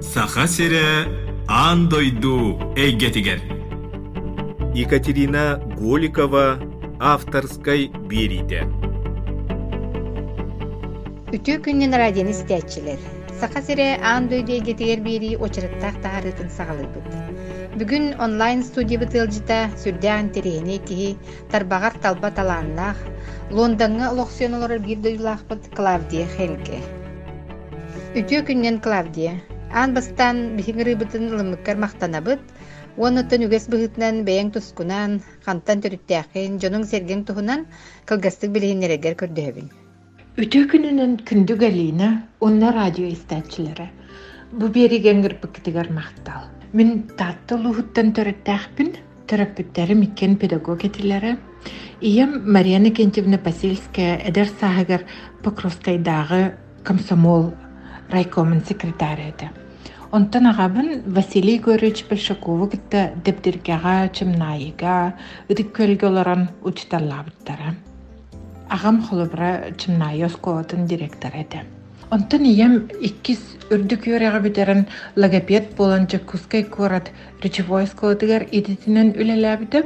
Саха сире аан дойду эйгетигер. Екатерина Голикова авторской бериде. Үтүү күннен радион истәчилер. Саха сире аан дойду эйгетигер бери очырыттақ таарытын сағалырбыт. Бүгүн онлайн студия бытылжыта сүрдән терехине киһи тарбагар талба талааннаах Лондонга олохсионолор бир дойлаахпыт Клавдия Хельге. Үтүү күннен Клавдия Аан бастан биһиңирыбытын ылыммыккар мактанабыт, уонуттан үгэс быһытынан бэйэң тускунан, хантан төрүттээхин, дьонуң серген туһунан кылгастык билиһиннерегер көрдөһөбүн. Үтө күнүнөн күндүг Алина, онна радио истәчиләре. Бу бериген гырпыктыгар мактал. Мин татты лухуттан төрөттәхпин, терапевттәре миккен педагог этиләре. Ием Марьяна Кентьевна Пасильская эдер саһагар Покровскайдагы комсомол райкомын секретарь еді. Онтан ағабын Василий Горыч Большакова чымнайыға, үдік көлге оларан учталлабыттара. Ағам холыбыра чымнайы осколатын директор еді. Онтан ием иккис үрдік юреға бітерін логопед болан жакускай корат речевой сколатыгар идетінен үлеләбіді,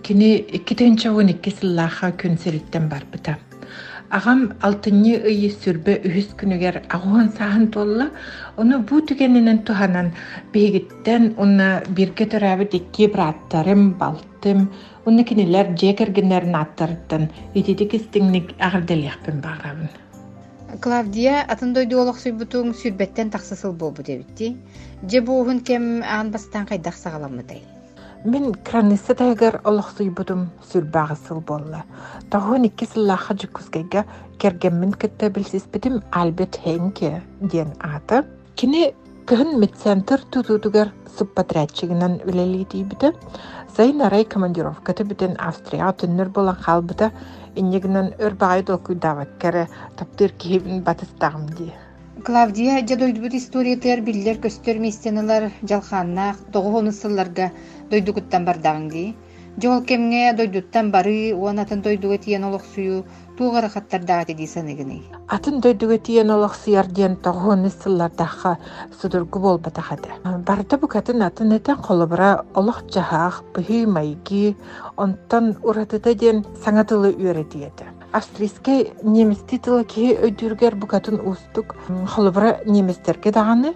кini 2012 сыллаха күн селиттен барбыта. Ағам алтынны ыйы сүрбе үхіс күнігер ағуан саһын толла, оны бу түгенінен туханан бейгіттен оны бирге төрәбіт икки браттарым, балтым, оны кинилер жекергенерін аттарыттан, итеті кістіңнік ағырделияқпен бағырабын. Клавдия атын дойду олох суйбутуң сүрбеттен тақсысыл болбу дебитти. Же буухун кем аан бастан кайдах сагаламыдай. Мен краниса тайгар олохсуй будум сүрбағысыл болла. Тахуын икки сыллаха жүккізгейге кергенмін кітті білсіспедім Альберт Хенке ден аты. Кені кыһын медцентр тутутугар субподрядчигинан үлелитий биде. Сайын арай командировкаты битен Австрия түннөр болан халбыта иннегинен өрбағай долкуйдават кәрі таптыр киһибин батыстағым дие. Клавдия же дойдубут историятыгар биллер көстөр местенылар жалханнаах тоҕуһуну сылларга дойдугуттан бардагың ди. Жол кемге дойдуттан бары уанатын дойдуга тиен олохсую тугара хаттардагы ди саныгыны. Атын дөйдүгө тиен олох сыяр диэн тоҕуун сыллардахха судургу болбатахады. Барда букатын атын этен холобура олох жаһаах быһыы майги онтон уратыта диэн саңатылы үөретиэти. Австрийский немести тылы киһи өйдүргер букатын устук холобура неместерге даганы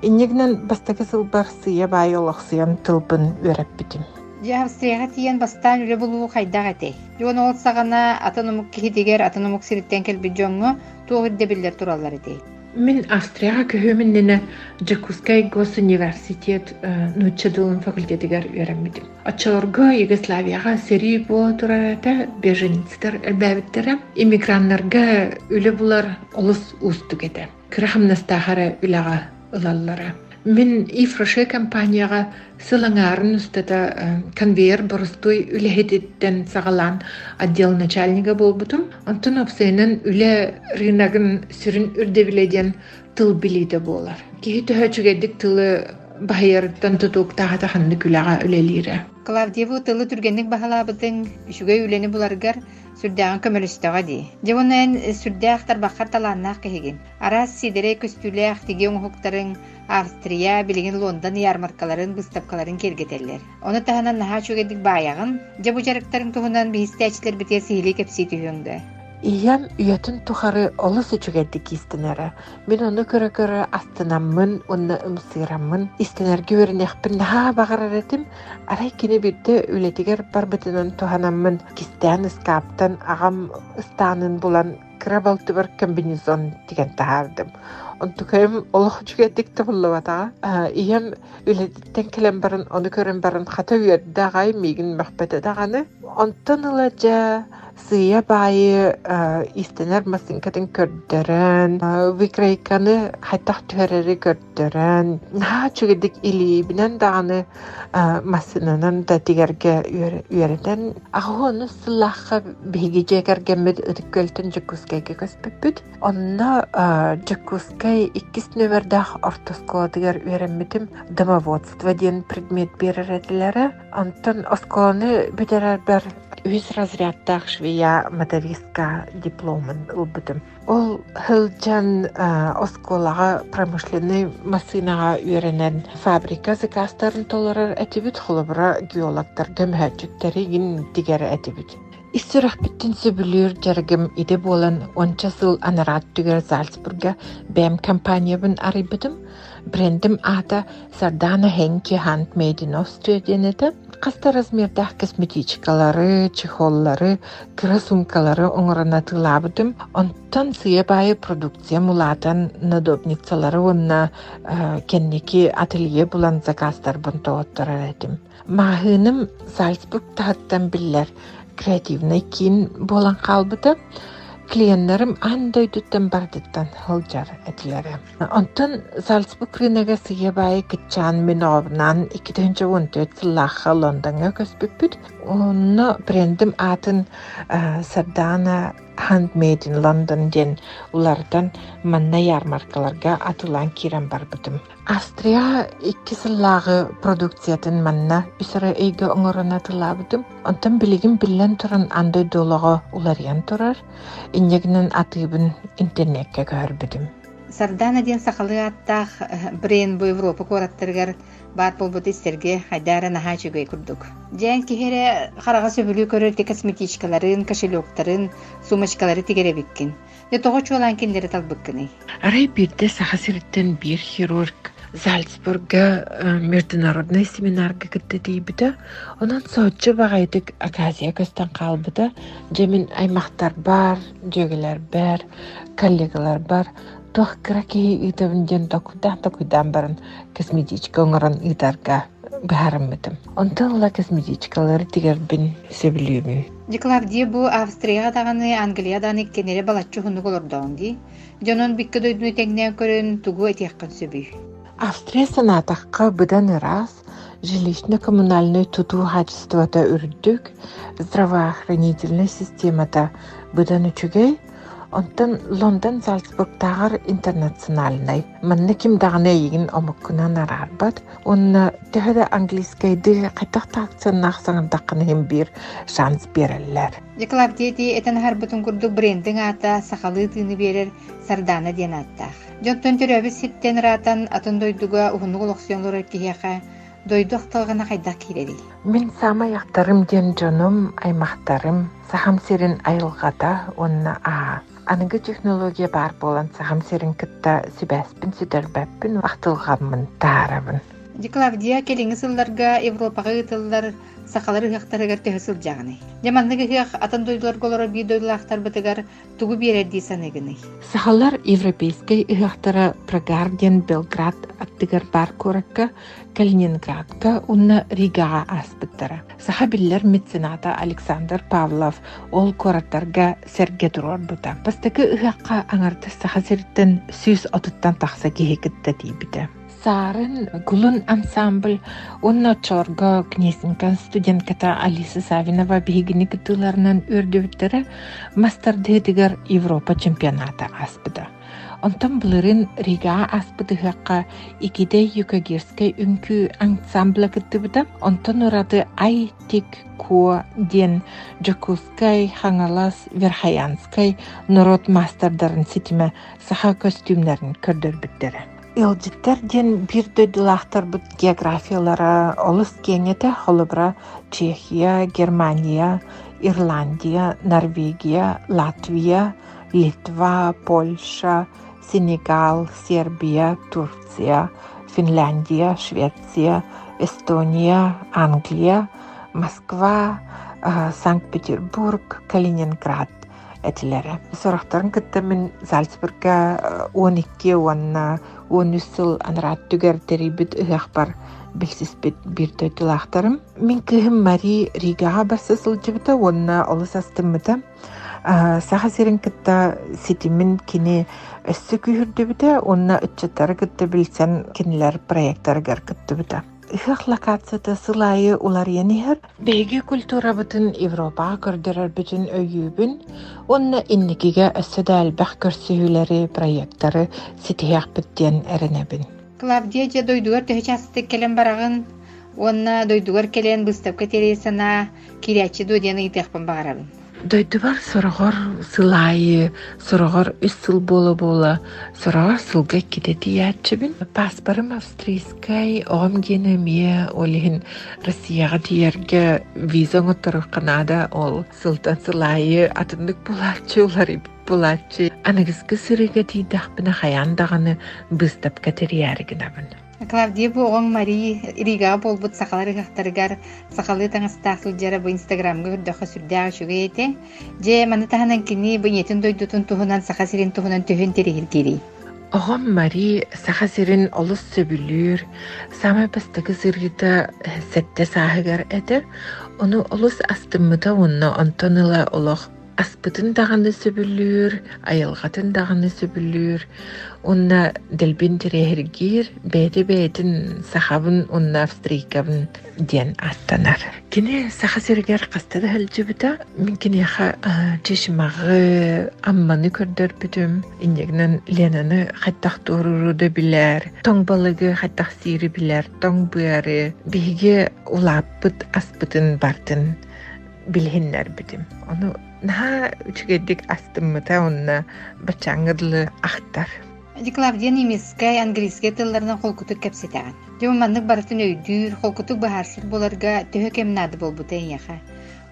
иннегинен бастакы сылбар сыя баай олох сыян тылбын үөреппитим. Же Австрияга тиен бастан үле булуу хайдак эте. Жон ол сагана атаномук кихидигер атаномук сириттен келби жоңго туогирде биллер тураллар эте. Мен Австрияга көһөмүннене Джакускай госуниверситет нуччадылын факультетигер үөрэммитим. Очорго Югославияга сери була турарата беженецтер элбәбиттер иммиграннарга үле булар олус устук эте. Кырахамнастахара үлага ылаллара. Мен ифроше компанияға сылаңарын үстата конвейер борустой үлехететтен сағалан отдел начальника болбутум. Онтон опсайнын үле рынагын сүрін үрдебіледен тыл билейді болар. Кихи төһөчүгедик тылы бахайырыттан тутук тахата ханны күләға үлелире. Клавдиеву тылы түргенник бахалабытың үшүгэй үлени буларгар сүрдәгән көмөлөстөгө ди. Жевонен сүрдәхтар бахар таланнак кehigin. Арас сидере көстүләх тиге оңуктарын Австрия билигин Лондон ярмаркаларын выставкаларын кергетеллер. Оны таханан наха чөгедик баягын, же бу жарыктарын туһунан бихистәчләр бите сихили кепси. Иям үйөтін тухары олыс үчүгәдди кистенері. Мен оны көрө астынаммын, онна ымсыраммын, истенерге өрінекпін наха бағарар этим, арай кини бирде үлетигер барбытынан туханаммын, кистен ыскаптан ағам ыстанын булан крабалты бар комбинезон деген тахардым. Онтукайым олох үчүгәддик табыллыбата. Иям үлетиттен келен барын, оны көрөн барын хата үйердагай мигин мөхбәте даганы. Онтон ыла жа сыя баайы истенер масынкатын көрдөрөн, викрейканы хайтах төрери көрдөрөн, наха чүгедик или бинен даганы масынанан да тигерге үйерден, агуону сыллахха биги жекергеммит ыдыккөлтөн жакускайга көспөппүт. Онна жакускай иккис нөмердах ортосколадыгар үйерэммитим домоводство диен предмет берер этилери. Онтон осколаны битерер бер үс разрядтах швея мотористка дипломын ылбытым. Ол хылжан осколаға промышленный машинаға үйренен фабрика закастарын толырар әтибіт холобра геологтар көмһәчүттәре ин тигәр әтибіт. Иссурах биттин сөбүлүр жаргым иде болан онча сыл анарат түгер Зальцбурга бәм компаниябын арыйбытым. Брендим ата Сардана Хенки Handmade in Austria денеті. Қаста размердах косметичкалары, чехоллары, кыра сумкалары оңырына тылабытым. Онтан сыя байы продукция мулатан надобницалары онна кеннеки ателье булан заказдар бунтооттарар этим. Махыным Зальцбург тахаттан биллер креативный кин болан қалбыты клиеннерим андойдуттан бардыттан хылжар этилери. Онтон мен обнан 2014 сыллаха Лондонга көспүппүт. Онно брендим атын Сардана Handmade in London ден улардан манна ярмаркаларга атылан кирен барбытым. Австрия икки сыллағы продукциятын манна үсірі эйге оңырына тылабытым. Онтан билигин биллен туран андай долого улариян турар, иннегінен атыбын интернетке көрбүдүм. Сардана ден сақалы аттақ брен бу Европа кораттыргар баат болбут истерге хайдара наха чүгөй курдук. Жан кихере харага сөбүлүү көрөрти косметичкаларын, кошелектарын, сумочкалары тигере биккин. Де того чуалан киндери талбыккыны. Арай бирде сахасириттен бир хирург Зальцбурга международный семинарга кытты дейбіті. Онан соотчы бағайдык Аказия көстен қалбыды. Жемін аймақтар бар, жөгелер бар, коллегалар бар. Тох кыракеhi ытабын токудан токудан барын косметичка оңорон ытарга баарыммытым. Онтон ла косметичкалары тигербин сөбүлүүмүн. Диклавдия бу Австрияга даганы Англиядан иккенере балаччы хунук олордоонди. Жонон бикке дойдуну теңнен көрөн тугу этияккан сөбүй. Австрия санатаққа бұдан раз жилищно-коммунальный туту качествота үрдүк, здравоохранительный системата бұдан үчүгей, онтан Лондон Зальцбургтагар интернациональный. Манны ким дагына егин омуккунан арарбат. Онна төһөдө английскайды кайтакта акциян саңындакканы хем бир шанс береллер. Ди этен харбытын курдук брендин ата сахалы тыны берер Сардана ден аттах. Жонтон төрөбүс ситтен ратан атын дойдуга ухунук олоксионлор киһиэхэ дойдук тылгана хайдак киреди. Мен сама яктарым ден жоном, аймактарым, сахам серин айылгата онна аа. Аныгы технология бар болан сахам серин кытта сүбәспин сүдәрбәппин вақтылғанмын таарабын. Диклавдия келеңи сылларга Европага ытыллар сахалары хактарыгар төһөсүл жагыны. Жаманныгы хыах атын дойдулар голоро би дойдулахтар бытыгар тугу биэрди саныгыны. Сахалар европейской ыхахтара Прагарден Белград аттыгар бар коракка Калининградка унна Ригага аспыттара. Саха мецената Александр Павлов ол кораттарга серге турор бута. Бастакы ыхакка аңарты саха серттен сүз отуттан тахса кихикытта тийбите. Сарын гулун ансамбль онна чорго студентката Алиса Савинова бигини кытыларынан өрдөбүттөрө мастер дэтигер Европа чемпионата аспыда. Онтан булырын Рига аспыдыхакка икиде юкагирскай үнкү ансамбля кыттыбыта. Онтан урады ай ко ден Джокускай, Хангалас, Верхаянскай народ мастerdарын ситиме саха костюмнарын көрдөрбүттөрө. Илжиттер ден бир дөйдулахтар бут географиялара олыс кеңете холыбра Чехия, Германия, Ирландия, Норвегия, Латвия, Литва, Польша, Сенегал, Сербия, Турция, Финляндия, Швеция, Эстония, Англия, Москва, Санкт-Петербург, Калининград Этилери. Сорохтарын кытта мен Зальцбурга 12 уанна 13 сыл анрат түгер терибит ыхах бар билсиспит бир төтүлахтарым. Мен кыхым Мари Ригага барса сылжыбыта, онна олыс астымыта. Саха серин кытта ситимин кини өссө күйүрдүбүтэ, онна үтчаттары кытта билсен кинилер проекттарыгар локацията сылайы улар янихер, бейги культура бытын Европа көрдөрөр бүтүн өйүүбүн, онна инникиге өссөдө әлбәх көрсүһүләри проекттары ситиях бүттен эренебин. Клавдия же дойдугар төһө частык келен барагын Уонна дойдугар келен быстапка терей санаа кирячи дуоден ыйтыахпын багарабын. Дойдубар сорогор сылайы, сорогор үс сыл бола бола, сорогор сылга киде диячыбын. Паспорым австрийскай, оғам гені мие олихин Россияға диерге виза оттырық Канада ол сылтан сылайы атындык булачы олар булачы. Анагызгы сырыга дейдақпына хаяндағаны быстап катериярыгын абын. Клавдия оң Мари Рига болбут сакалары хактарыгар сакалы таңыстаах сылжара бу инстаграмга хүрдөхө сүрдәгә шуга ете. Же маны таһанан кини бу нетин дойдутун туһунан сака сирин туһунан төһөн терихир кири. Оғам Мари саха сирин олус сөбүлүр, сама бастагы сыргыта сетте саһыгар эдер, ону олус астыммыта онна онтоныла олох аспытын дағаны сөбүлүр, айылғатын дағаны сөбүлүр, онна делбин тирехиргир, бәйті бәйтін сахабын онна австрийкабын ден аттанар. Кини саха сиргер қастады хәлжібіта, мен кини ха чешмағы амманы көрдөр бүтім, индегнен ленаны хаттақ туруру да билер, тоң балыгы хаттақ сири билер, тоң бұяры, биге улаппыт аспытын бартын билһиннер битим. Ону наһа үчүгедик астыммыта онна бачаңырлы ахтар. Клавдия немецкай, английскай тылларынан холкутук кепсетеген. Жема маннык барытын өйдүр, холкутук бахарсыр боларга төһө кемнады болбута яха.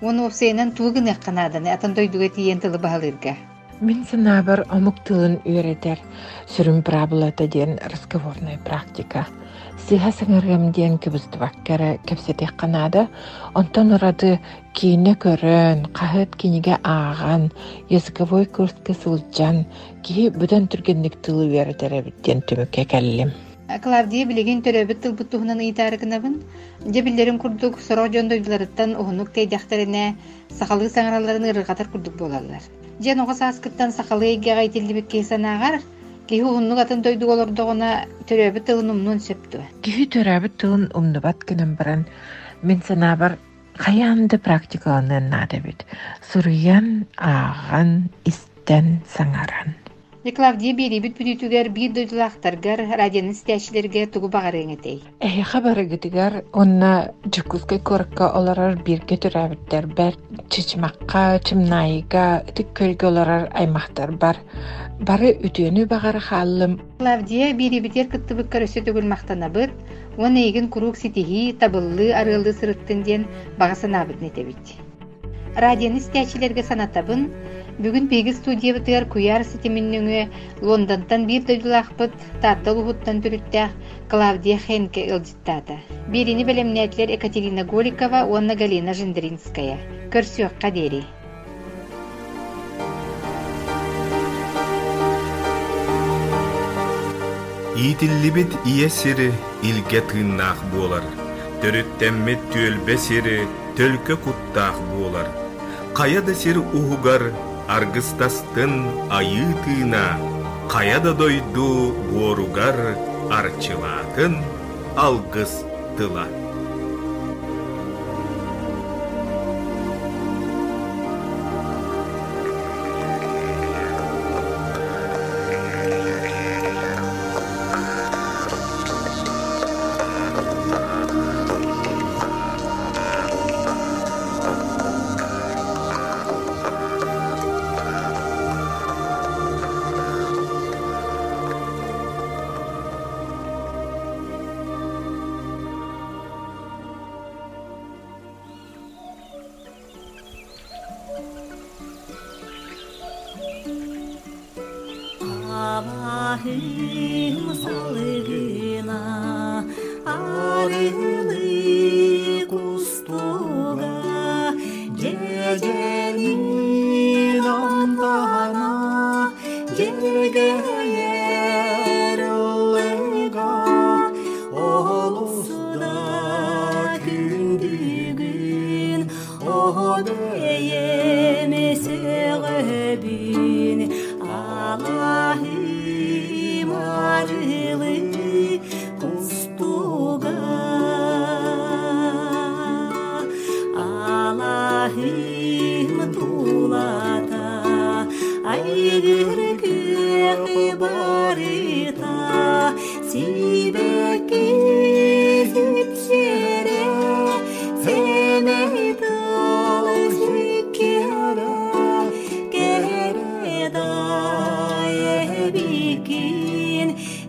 Оны опсайынан тугын якканаданы атын дойдуга тиен тылы баһалырга. Мин санабар омук тылын үйретер, сүрүм правилата ден разговорная практика. Сыха сыңаргам ден кыбыстыбаккара кепсетек канада, онтон урады кийине көрөн, кахыт киниге ааган, языковой курске сылжан, кии бүтөн түргенник тылы үйретере биттен түмүкке келлим. Клавдия билеген төрөбүт тылбыт туһунан ыйтаарыгынабын. Же биллерин курдук сороо жондойдуларыттан уһунук тейдахтарына сахалы саңараларын ырыгатар курдук болалар. Же ноға сааскыттан сахалы эгега итилдибит кейсанаагар, киһи уһуннук атын дойдук олордоҕуна төрөбүт тылын умнун сөптү. Киһи төрөбүт тылын умнубат кенен баран, мен санабар хаянды практикаланын нада бит. Суруян ааган истен саңаран. Клавдия берибит бүтүтүгер бир дойдулаахтаргар радионун стячилерге тугу багарыҥетей. Эһи хабары гытыгар онна жукускай коракка оларар бирге төрәбиттер бәр чичмакка, чимнайга, тик көлгө оларар аймактар бар. Бары үтүөнү багары хааллым. Клавдия бирибитер кыттыбык көрөсө түгүл мактанабыт, уон эйгин курук ситихи, табыллы, арыылды сырыттын диэн багасанабыт нетебит. Радионы санатабын, бүгүн пеги студиябытыгар куяр ситиминнөңө Лондонтан бир дойдулаахпыт тааттал уһуттан түрүттәэх Клавдия Хенке ылжыттаата. Бирини белемнәтлер Екатерина Голикова, уонна Галина Жендринская. Көрсүөкка дери. Иитиллибит ие сири илге тыыннаах буолар. Төрүттэммит түөлбе сири төлкө куттаах буолар. Каяда сир аргыстастын айы тыына, каяда дойду буоругар арчылаатын алгыс тыла. Ahım salgına arılı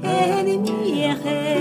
ennemis errés.